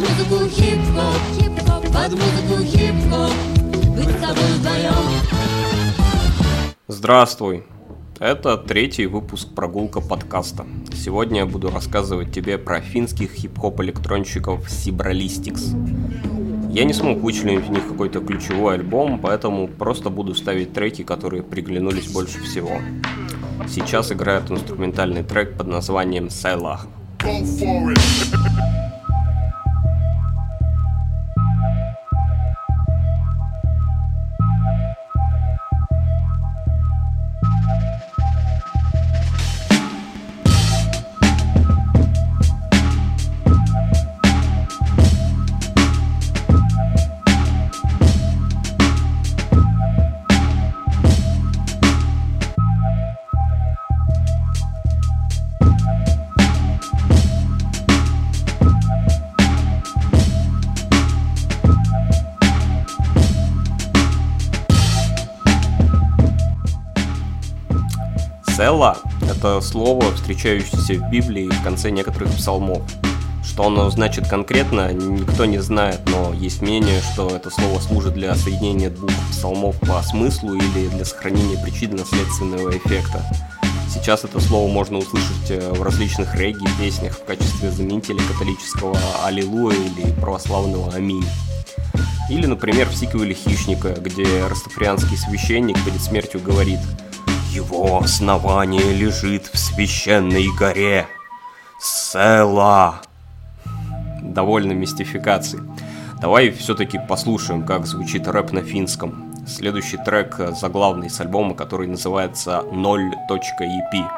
музыку хип-хоп, под музыку хип-хоп, быть с тобой вдвоем. Здравствуй! Это третий выпуск прогулка подкаста. Сегодня я буду рассказывать тебе про финских хип-хоп электронщиков Сибралистикс. Я не смог вычленить в них какой-то ключевой альбом, поэтому просто буду ставить треки, которые приглянулись больше всего. Сейчас играет инструментальный трек под названием «Сайлах». слово, встречающееся в Библии в конце некоторых псалмов. Что оно значит конкретно, никто не знает, но есть мнение, что это слово служит для соединения двух псалмов по смыслу или для сохранения причинно-следственного эффекта. Сейчас это слово можно услышать э, в различных регги песнях в качестве заменителя католического «Аллилуйя» или православного «Аминь». Или, например, в сиквеле «Хищника», где растафарианский священник перед смертью говорит – его основание лежит в священной горе. Села. Довольно мистификаций. Давай все-таки послушаем, как звучит рэп на финском. Следующий трек заглавный с альбома, который называется 0.ep.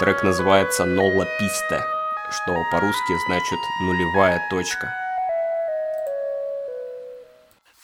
Трек называется «Нолла Писте», что по-русски значит «нулевая точка».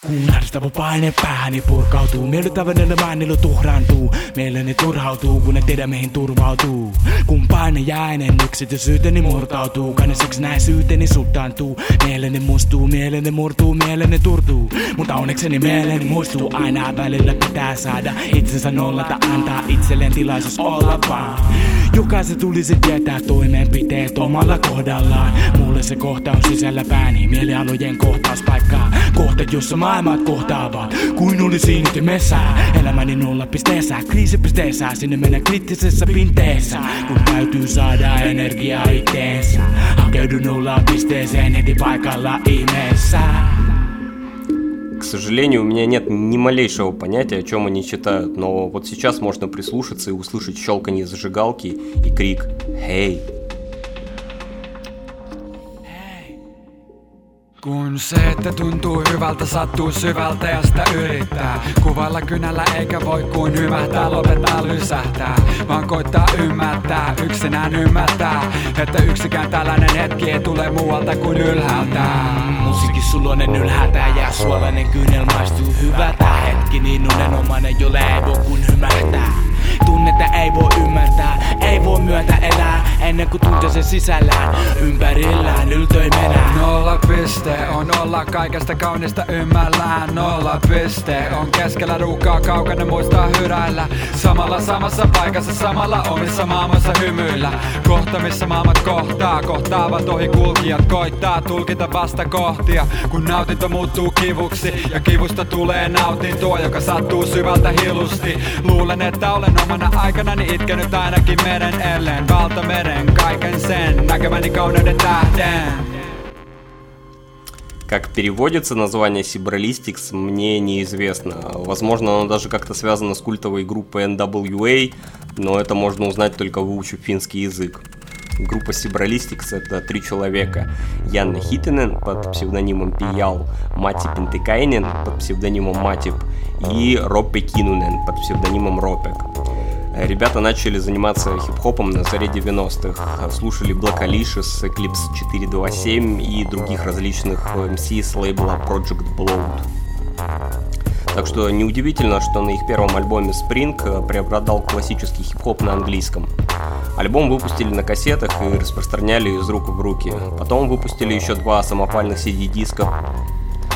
Kun ahdistava paine pääni purkautuu, miellyttävän elämäänilu tuhraantuu. Mieleni turhautuu, kun ne tiedä mihin turvautuu. Kun paine jäinen yksityisyyteni murtautuu, kanniseksi näin syyteni suttaantuu. Mieleni mustuu, mieleni murtuu, mieleni turtuu. Mutta onnekseni mieleni muistuu, aina välillä pitää saada itsensä nollata, antaa itselleen tilaisuus olla vaan. Jokaisen tulisi tietää toimenpiteet omalla kohdallaan. Mulle se kohta on sisällä pääni, mielialojen kohtauspaikkaa. Kohta, jossa maailmat kohtaavat. Kuin olisi ytimessä Elämäni nolla pisteessä Kriisipisteessä. Sinne mennä kriittisessä pinteessä. Kun täytyy saada energiaa itteensä. Hakeudu nolla pisteeseen heti paikalla ihmeessä К сожалению, у меня нет ни малейшего понятия, о чем они читают, но вот сейчас можно прислушаться и услышать щелканье зажигалки и крик «Хей!». Kun se, että tuntuu hyvältä, sattuu syvältä ja sitä yrittää. Kuvailla kynällä eikä voi kuin hymähtää, lopettaa lysähtää. Vaan koittaa ymmärtää, yksinään ymmärtää Että yksikään tällainen hetki ei tule muualta kuin ylhäältä. Musiikin sulonen ylhäätä ja suolainen kyynel maistuu. Hyvältä Hetki niin unenomainen, jolle ei voi kuin hymähtää. Tunnetta ei voi ymmärtää, ei voi myötä elää Ennen kuin tuntee sen sisällään, ympärillään yltöimenä Nolla piste on olla kaikesta kaunista ymmällään. Nolla piste on keskellä ruuhkaa kaukana muistaa hyräillä. Samalla samassa paikassa samalla omissa maailmassa hymyillä. Kohta missä maailmat kohtaa, kohtaavat ohi kulkijat. Koittaa tulkita vasta kohtia, kun nautinto muuttuu kivuksi. Ja kivusta tulee nautintoa, joka sattuu syvältä hilusti. Luulen, että olen omana aikanani itkenyt ainakin meren ellen Valtameren kaiken sen näkemäni kauneuden tähden Как переводится название Сибралистикс, мне неизвестно. Возможно, оно даже как-то связано с культовой группой NWA, но это можно узнать только выучив финский язык. Группа Сибралистикс — это три человека. Янна Хитинен под псевдонимом Пиял, Мати Пентекайнен под псевдонимом Матип и Роппе Кинунен под псевдонимом Ропек. Ребята начали заниматься хип-хопом на заре 90-х, слушали Black Alicious, Eclipse 427 и других различных MC с лейбла Project Bloat. Так что неудивительно, что на их первом альбоме Spring преобладал классический хип-хоп на английском. Альбом выпустили на кассетах и распространяли из рук в руки. Потом выпустили еще два самопальных CD-диска.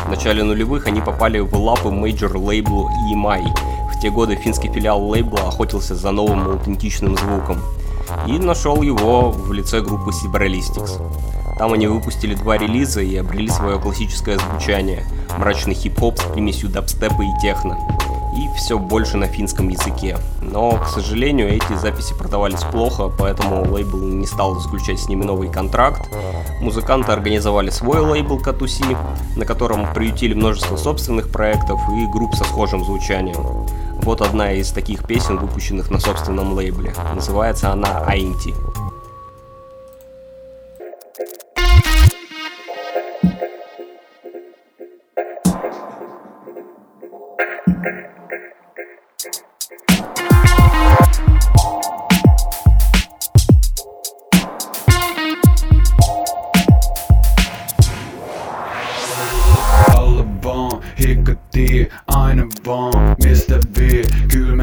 В начале нулевых они попали в лапы major лейблу EMI, в те годы финский филиал лейбла охотился за новым аутентичным звуком и нашел его в лице группы Ceebrolistics. Там они выпустили два релиза и обрели свое классическое звучание, мрачный хип-хоп с примесью дабстепа и техно и все больше на финском языке. Но, к сожалению, эти записи продавались плохо, поэтому лейбл не стал заключать с ними новый контракт. Музыканты организовали свой лейбл Катуси, на котором приютили множество собственных проектов и групп со схожим звучанием. Вот одна из таких песен, выпущенных на собственном лейбле. Называется она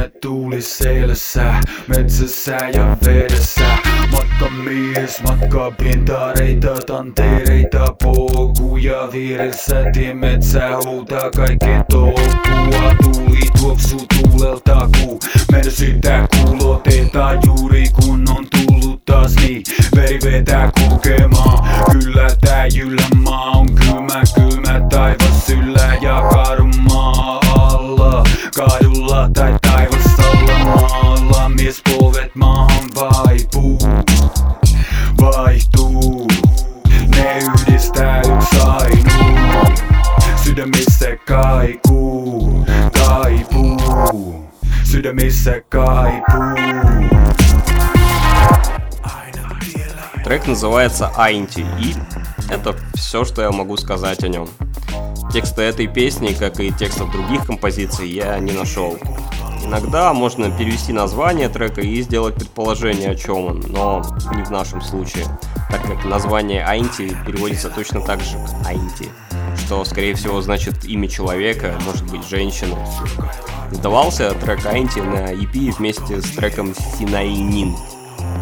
me tuuli selessä, metsässä ja vedessä. Matka mies, matka pintareita, tantereita, polkuja Vieressä. Tie metsä huutaa kaikki tolkua Tuuli tuoksu tuulelta, ku. mennä sitä kuulotetaan Juuri kun on tullut taas niin, veri vetää kokemaan, Kyllä tää jylämaa on kylmä, kylmä taivas yllä ja kadumaa alla. Kadulla kaikuu Kaipuu Sydämissä kaipuu Трек называется «Айнти», и это все, что я могу сказать о нем. Текста этой песни, как и текстов других композиций, я не нашел. Иногда можно перевести название трека и сделать предположение, о чем он, но не в нашем случае, так как название Айнти переводится точно так же, как Айнти, что, скорее всего, значит имя человека, может быть, женщины. Сдавался трек Айнти на EP вместе с треком Синаинин.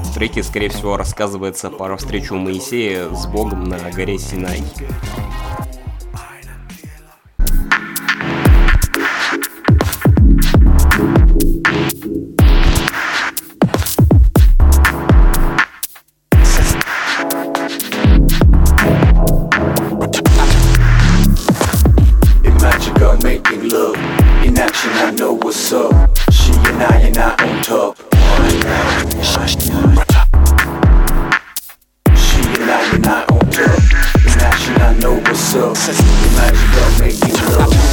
В треке, скорее всего, рассказывается про встречу Моисея с Богом на горе Синай. Making love, In action I know what's up. She and I and I on top. She and I and I on top. In action I know what's up. Imagine don't make me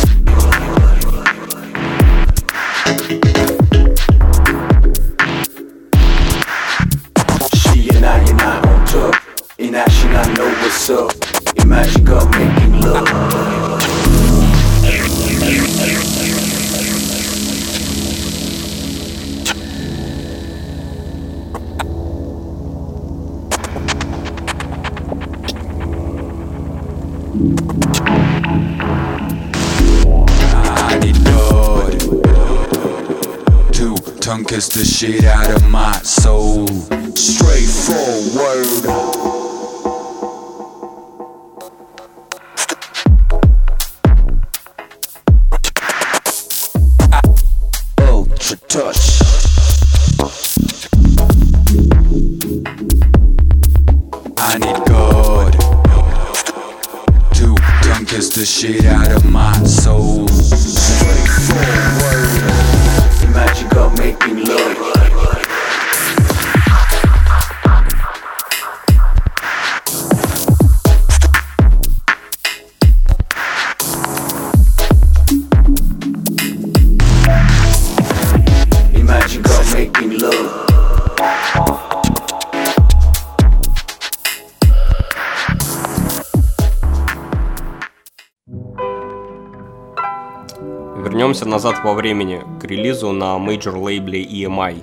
kiss the shit out of my soul. Straightforward. Вернемся назад во времени к релизу на мейджор лейбле EMI.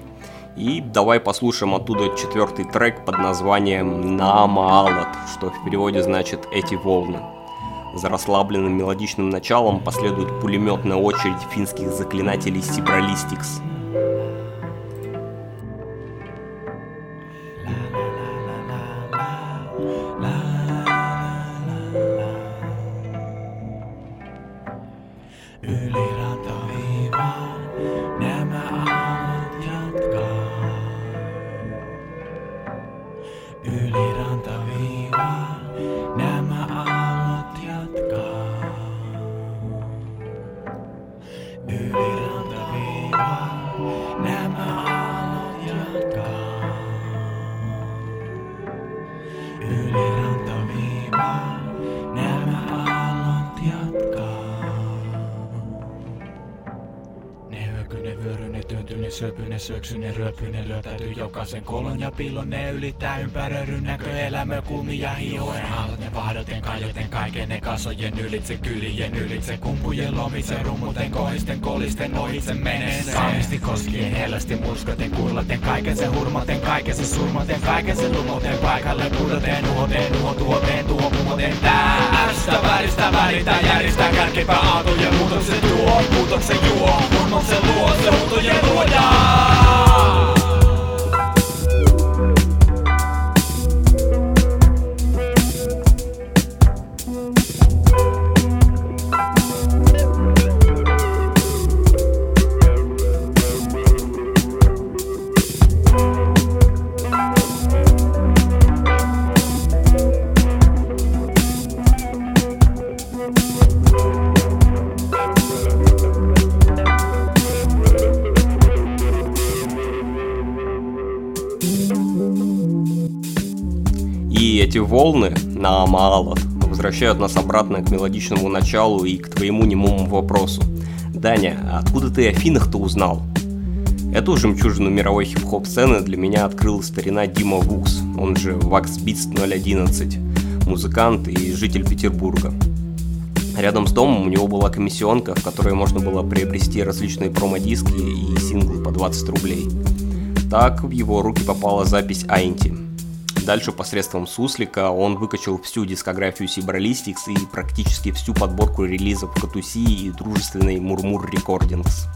И давай послушаем оттуда четвертый трек под названием Nämä aallot, что в переводе значит «эти волны». За расслабленным мелодичным началом последует пулеметная очередь финских заклинателей Ceebrolistics – Now söpynen, syöksynen, röpynen Lyötäytyy jokaisen kolon ja pillon. Ne ylittää ympäröidyn näköelämä Kumia hioen Haalat vahdoten kajoten kaiken ne kasojen ylitse Kylien ylitse. Kumpujen lomitse Rummuten kohisten kolisten ohitse menee. Kaunisti koskien hellästi murskaten Kuilaten kaiken se hurmaten kaiken se surmaten Kaiken se lumoten paikalle pudoten Uhoten uhotuoteen tuo pumoten Tästä väristä väritä järjestää kärkipää aatujen muutoksen tuo Muutoksen juo, murmoksen luo Se huutojen luoja волны на Амаалах возвращают нас обратно к мелодичному началу и к твоему немому вопросу. Даня, откуда ты о финах-то узнал? Эту жемчужину мировой хип-хоп сцены для меня открыл старина Дима Вукс, он же Wax Beats 011, музыкант и житель Петербурга. Рядом с домом у него была комиссионка, в которой можно было приобрести различные промо-диски и синглы по 20 рублей. Так в его руки попала запись Айнти, Дальше посредством Суслика он выкачал всю дискографию Сибралистикс и практически всю подборку релизов Катуси и дружественной Мурмур Рекордингс.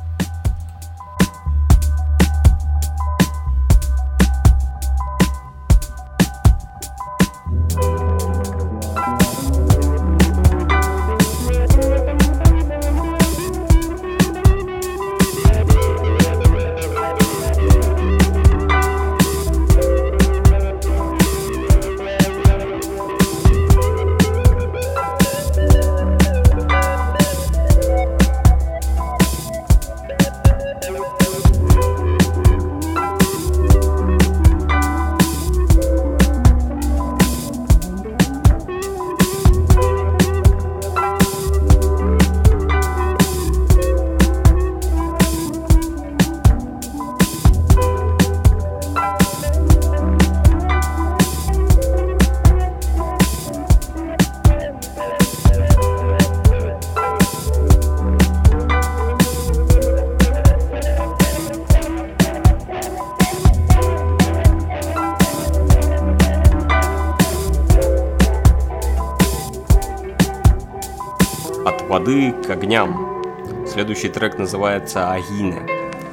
К огням. Следующий трек называется Агине.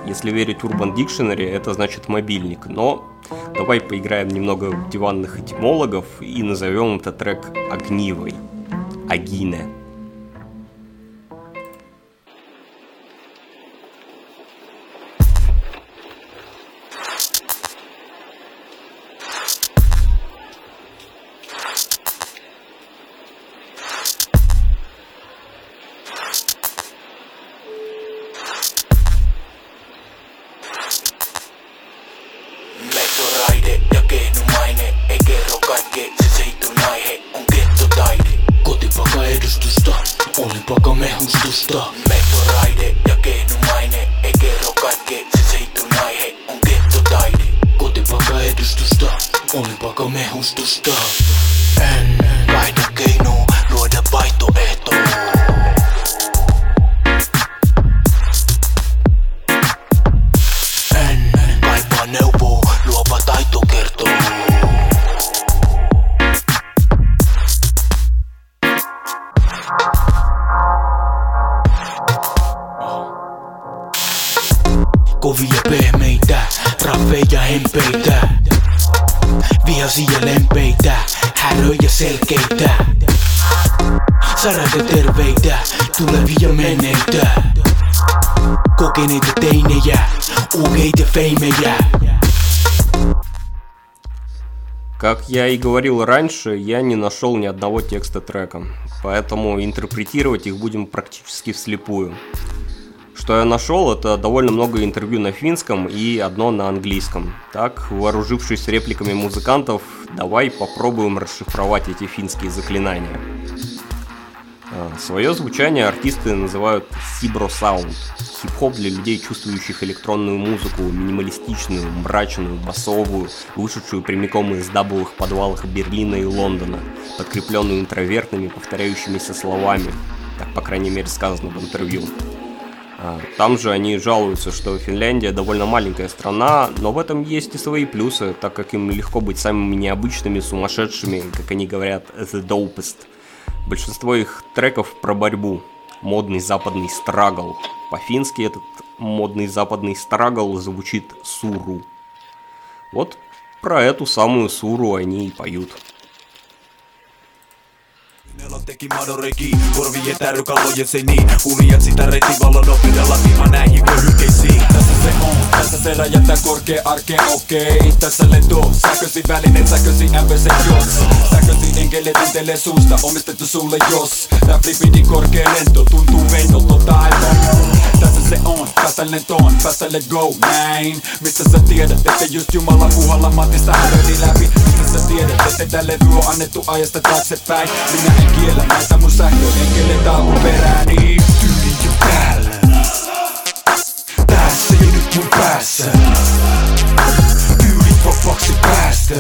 Если верить Urban Dictionary, это значит мобильник, но давай поиграем немного в диванных этимологов и назовем этот трек огнивой. Агине. Я и говорил раньше, я не нашел ни одного текста трека, поэтому интерпретировать их будем практически вслепую. Что я нашел, это довольно много интервью на финском и одно на английском. Так, вооружившись репликами музыкантов, давай попробуем расшифровать эти финские заклинания. А, свое звучание артисты называют Сибро Саунд. Хип-хоп для людей, чувствующих электронную музыку, минималистичную, мрачную, басовую, вышедшую прямиком из дабовых подвалов Берлина и Лондона, подкрепленную интровертными, повторяющимися словами. Так, по крайней мере, сказано в интервью. А, там же они жалуются, что Финляндия довольно маленькая страна, но в этом есть и свои плюсы, так как им легко быть самыми необычными, сумасшедшими, как они говорят, the dopest. Большинство их треков про борьбу, модный западный страгл. По-фински этот модный западный страгл звучит суру. Вот про эту самую суру они и поют. Teki madoreki, korvien tärkalojen seni Unijat sitä retivalla nopeudella tiima näihin vyöhykkeisiin. Tässä se on, tässä se räjähtää korkea arke, okei okay. Tässä lento, sähkösi välineet, sähkösi MVC jos. Sähkösi enkeleet entelee suusta, omistettu sulle jos. Tää flipidi korkea lento, tuntuu vennolta taivaan Tässä se on, päästä lentoon, päästä let go, näin. Mistä sä tiedät, että just Jumala puhalla matista häröli läpi? Mistä sä tiedät, että tälle levy on annettu ajasta taaksepäin? Minä en kiellä näitä mun sähköenkeleitä alkuperääni Tyyli jo täällä. Tässä ja nyt mun päässä. Tyylit vapaaksi päästä.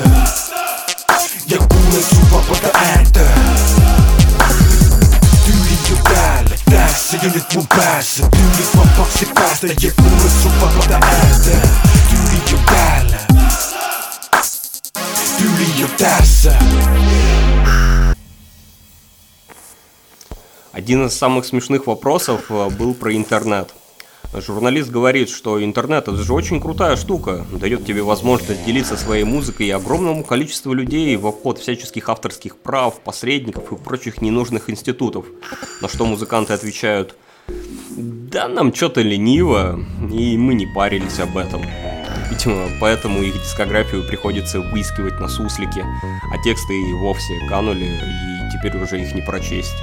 Ja kuulet sun Nyt mun päässä Tyylit vapaaksi päästä Ja kuulet sun vapaata ääntä Tyyli jo täällä Tyyli jo tässä Один из самых смешных вопросов э, был про интернет. Журналист говорит, что интернет это же очень крутая штука, дает тебе возможность делиться своей музыкой огромному количеству людей в обход всяческих авторских прав, посредников и прочих ненужных институтов. На что музыканты отвечают, да нам что-то лениво, и мы не парились об этом. Видимо, поэтому их дискографию приходится выискивать на суслике, а тексты и вовсе канули, и теперь уже их не прочесть.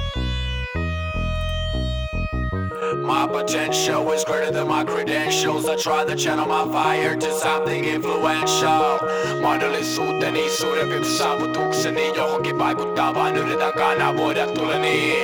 My potential is greater than my credentials. I try to channel my fire to something influential. Mahdollisuuteni suurempi saavutukseni Johonkin vaikuttavaan yritän kanavoida tuleni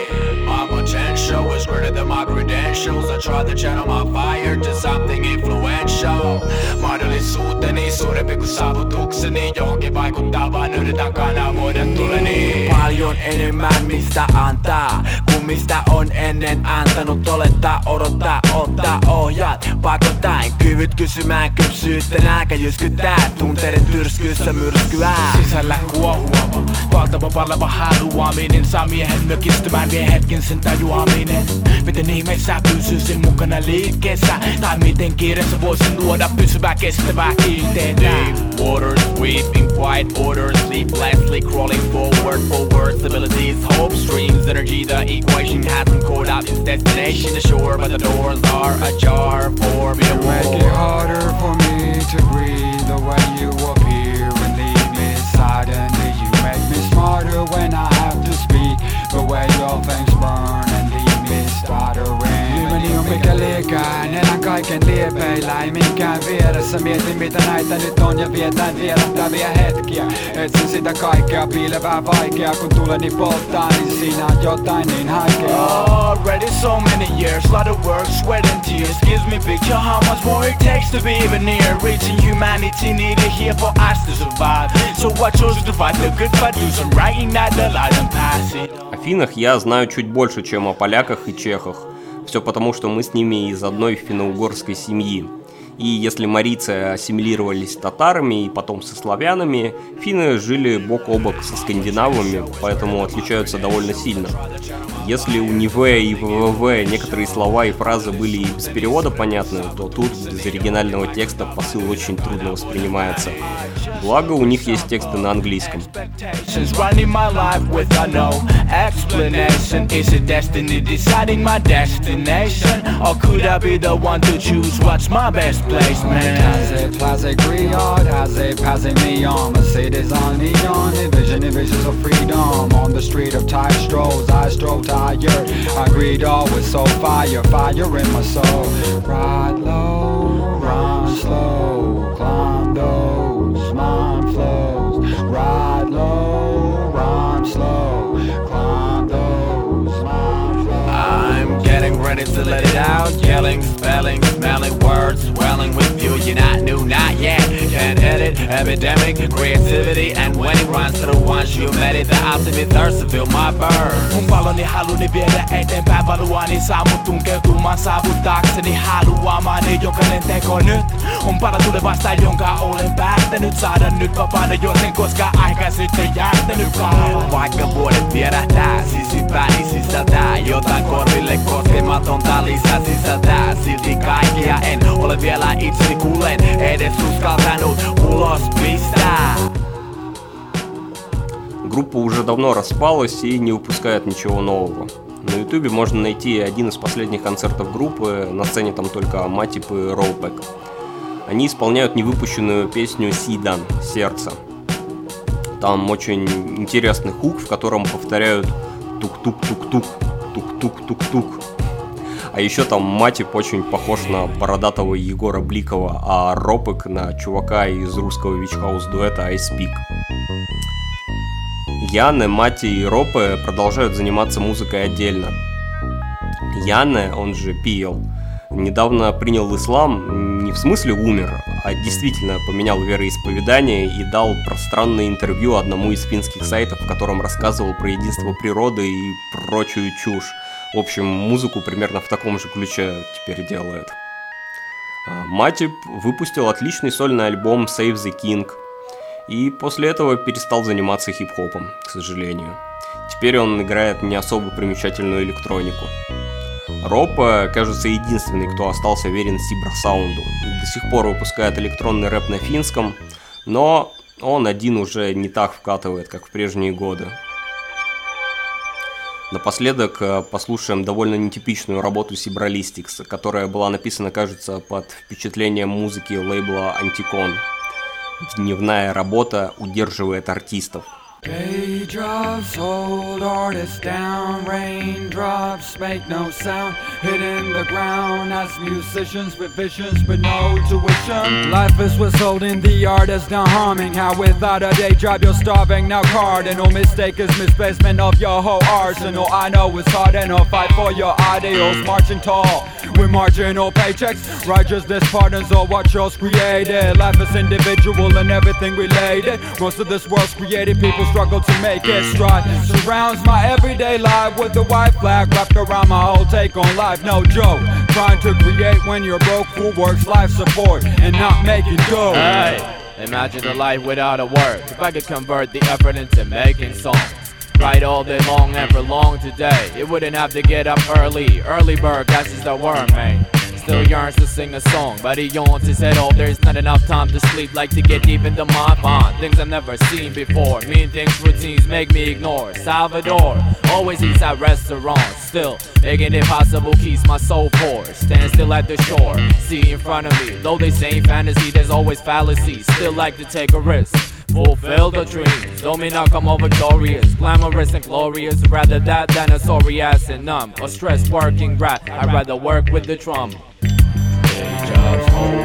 My potential is greater than my credentials. I try to channel my fire to something influential. Mahdollisuuteni suurempi kuin saavutukseni Johonkin vaikuttavaan yritän kanavoida tuleni Paljon enemmän mistä antaa mistä on ennen antanut olettaa odottaa, ottaa ohjaat. Pakotain kyvyt kysymään kypsyyttä Nääkä jyskyttää. Tunteiden tyrskyssä myrskyää. Sisällä kuohuava, valtava palava haluaminen. Saa miehen mökistymään, vie hetken sen tajuaminen. Miten ihmeessä pysyisin mukana liikkeessä? Tai miten kiireessä voisin luoda pysyvää kestävää kiinteetä Deep waters, weeping quiet order Sleeplessly crawling forward, forward Stabilities, hope streams, energy The equation hasn't caught up. Its destination The shore but the doors are ajar for me. To Make it harder for me to breathe the way you appear and leave me silently. You make me smarter when I have to speak. The way your things burn On mikä liekään, elän kaiken liepeillä, ei minkään vieressä Mietin mitä näitä nyt on ja vietän vierättäviä hetkiä Etsin sitä kaikkea piilevää vaikeaa, kun tuleni polttaa, niin siinä on jotain niin haikeaa Already so many years, lot of work, sweat and tears Gives me picture how much more it takes to be even near Reaching humanity needed here for us to survive So I chose to fight the good fight, do some right, ignite the light and pass it О финнах я знаю чуть больше, чем о поляках и чехах. Все потому, что мы с ними из одной финно-угорской семьи. И если марийцы ассимилировались татарами и потом со славянами, финны жили бок о бок со скандинавами, поэтому отличаются довольно сильно. Если у Ниве и ВВВ некоторые слова и фразы были и без перевода понятны, то тут без оригинального текста посыл очень трудно воспринимается. Благо у них есть тексты на английском. best place. Has a classic Riyadh, has a passing me on? Mercedes on neon, envision visions of freedom. On the street of tired strolls, I stroll tired. I greet all with soul fire, fire in my soul. Ride low, run slow, climb those mind flows. Ride low, run slow, climb those I'm getting ready to let it out. Yelling, spelling, smelling starts swelling with You're not new, not yet. Can't edit, epidemic, creativity, and when it runs to the ones you met it, the ultimate thirst to feel my burn. Mun paloni haluni viedä eteenpäin valuani saa mut tunkeutumaan saavuttaakseni haluamani jokainen teko nyt on para tulevasta, jonka olen päättänyt saada nyt vapaana, joten koska aika sitten jättänyt kauan. Vaikka vuodet vierähtää, sisimpääni sisältää jotain korville koskematonta lisää sisältää. Silti kaikkia en ole vielä itseni kuulen edes uskaltanut ulos pistää. Группа уже давно распалась и не выпускает ничего нового. На ютубе можно найти один из последних концертов группы, на сцене там только Матип и Роупек. Они исполняют невыпущенную песню Сидан «Сердце». Там очень интересный хук, в котором повторяют тук-тук-тук-тук, тук-тук-тук-тук. А еще там Матип очень похож на бородатого Егора Бликова, а Ропек на чувака из русского вичхаус дуэта I Speak. Яне, Мати и Ропе продолжают заниматься музыкой отдельно. Яне, он же Пиел, недавно принял ислам, не в смысле умер, а действительно поменял вероисповедание и дал пространное интервью одному из финских сайтов, в котором рассказывал про единство природы и прочую чушь. В общем, музыку примерно в таком же ключе теперь делает. А, Матип выпустил отличный сольный альбом Save the King – и после этого перестал заниматься хип-хопом, к сожалению. Теперь он играет не особо примечательную электронику. Ропа, кажется, единственный, кто остался верен Сибрасаунду. До сих пор выпускает электронный рэп на финском, но он один уже не так вкатывает, как в прежние годы. Напоследок э, послушаем довольно нетипичную работу Сибралистикс, которая была написана, кажется, под впечатлением музыки лейбла Антикон – Дневная работа удерживает артистов. Raindrops hold artists down, raindrops make no sound, hitting the ground as musicians with visions but no tuition. Life is what's holding the artist down, harming how without a day job you're starving. Now, cardinal mistake is misplacement of your whole arsenal. I know it's hard and I'll fight for your ideals, marching tall with marginal paychecks. Righteousness pardons all what yours created. Life is individual and everything related. Most of this world's created people struggle to make it stride. Surrounds my everyday life with the white flag wrapped around my whole take on life. No joke. Trying to create when you're broke, who works life support and not making dough. Hey, imagine a life without a word. If I could convert the effort into making songs. Right all day long and for long today. It wouldn't have to get up early. Early bird catches the worm, man still yearns to sing a song, but he yawns his head off. There's not enough time to sleep, like to get deep into my mind. Things I've never seen before. Mean things, routines make me ignore. Salvador always eats at restaurants, still making it possible. Keeps my soul poor. Stand still at the shore, see in front of me. Though they say fantasy, there's always fallacy. Still like to take a risk fulfill the dreams. Not come all victorious, glamorous and glorious. Rather that than a sorry ass and numb. A stressed working rat, I'd rather work with the drum. Hold on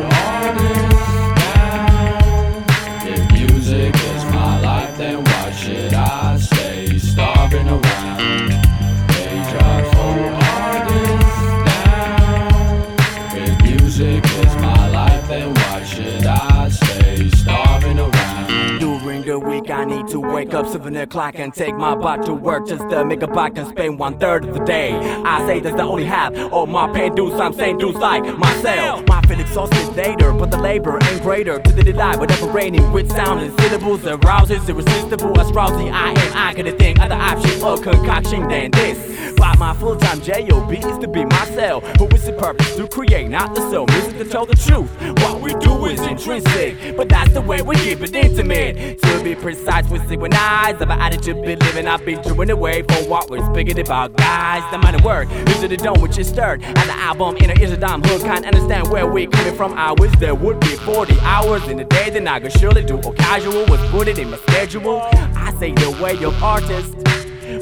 to wake up 7 o'clock and take my butt to work just to make a buck and spend one third of the day. I say that's the only half of my pay dues. I'm saying dudes like myself. My feel exhausted later, but the labor ain't greater to the delight. Whatever raining with sound and syllables arouses irresistible as drowsy I am. I could think other option or concoction than this. But my full time job is to be myself. Who is the purpose to create, not to sell music to tell the truth. What we do is intrinsic, but that's the way we keep it intimate. To be precise sides we synchronize. Of an attitude be living, I've been chewing away for what we're speaking about, guys. The work is the dome which is stirred. And the album in is a dumb hook. Can't understand where we coming from. I wish there would be 40 hours in a day, then I could surely do all casual. Was put it in my schedule. I say the way of artist.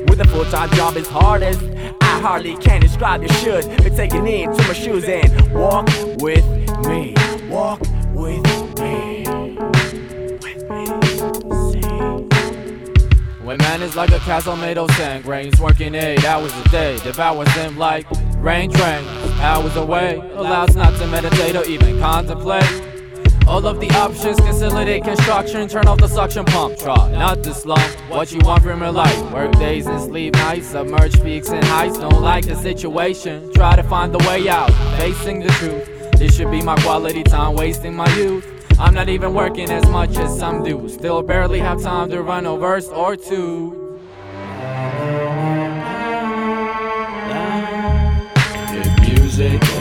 With a full time job is hardest. I hardly can describe, you should be taking into my shoes and walk with me. Walk with When man is like a castle made of sand grains, working eight hours a day, devours them like Rain train, hours away, allows not to meditate or even contemplate. All of the options, consolidate construction, turn off the suction pump, try not to slump. What you want from your life, work days and sleep nights, submerge peaks and heights. Don't like the situation, try to find the way out, facing the truth. This should be my quality time, wasting my youth. I'm not even working as much as some do, still barely have time to run a verse or two. Music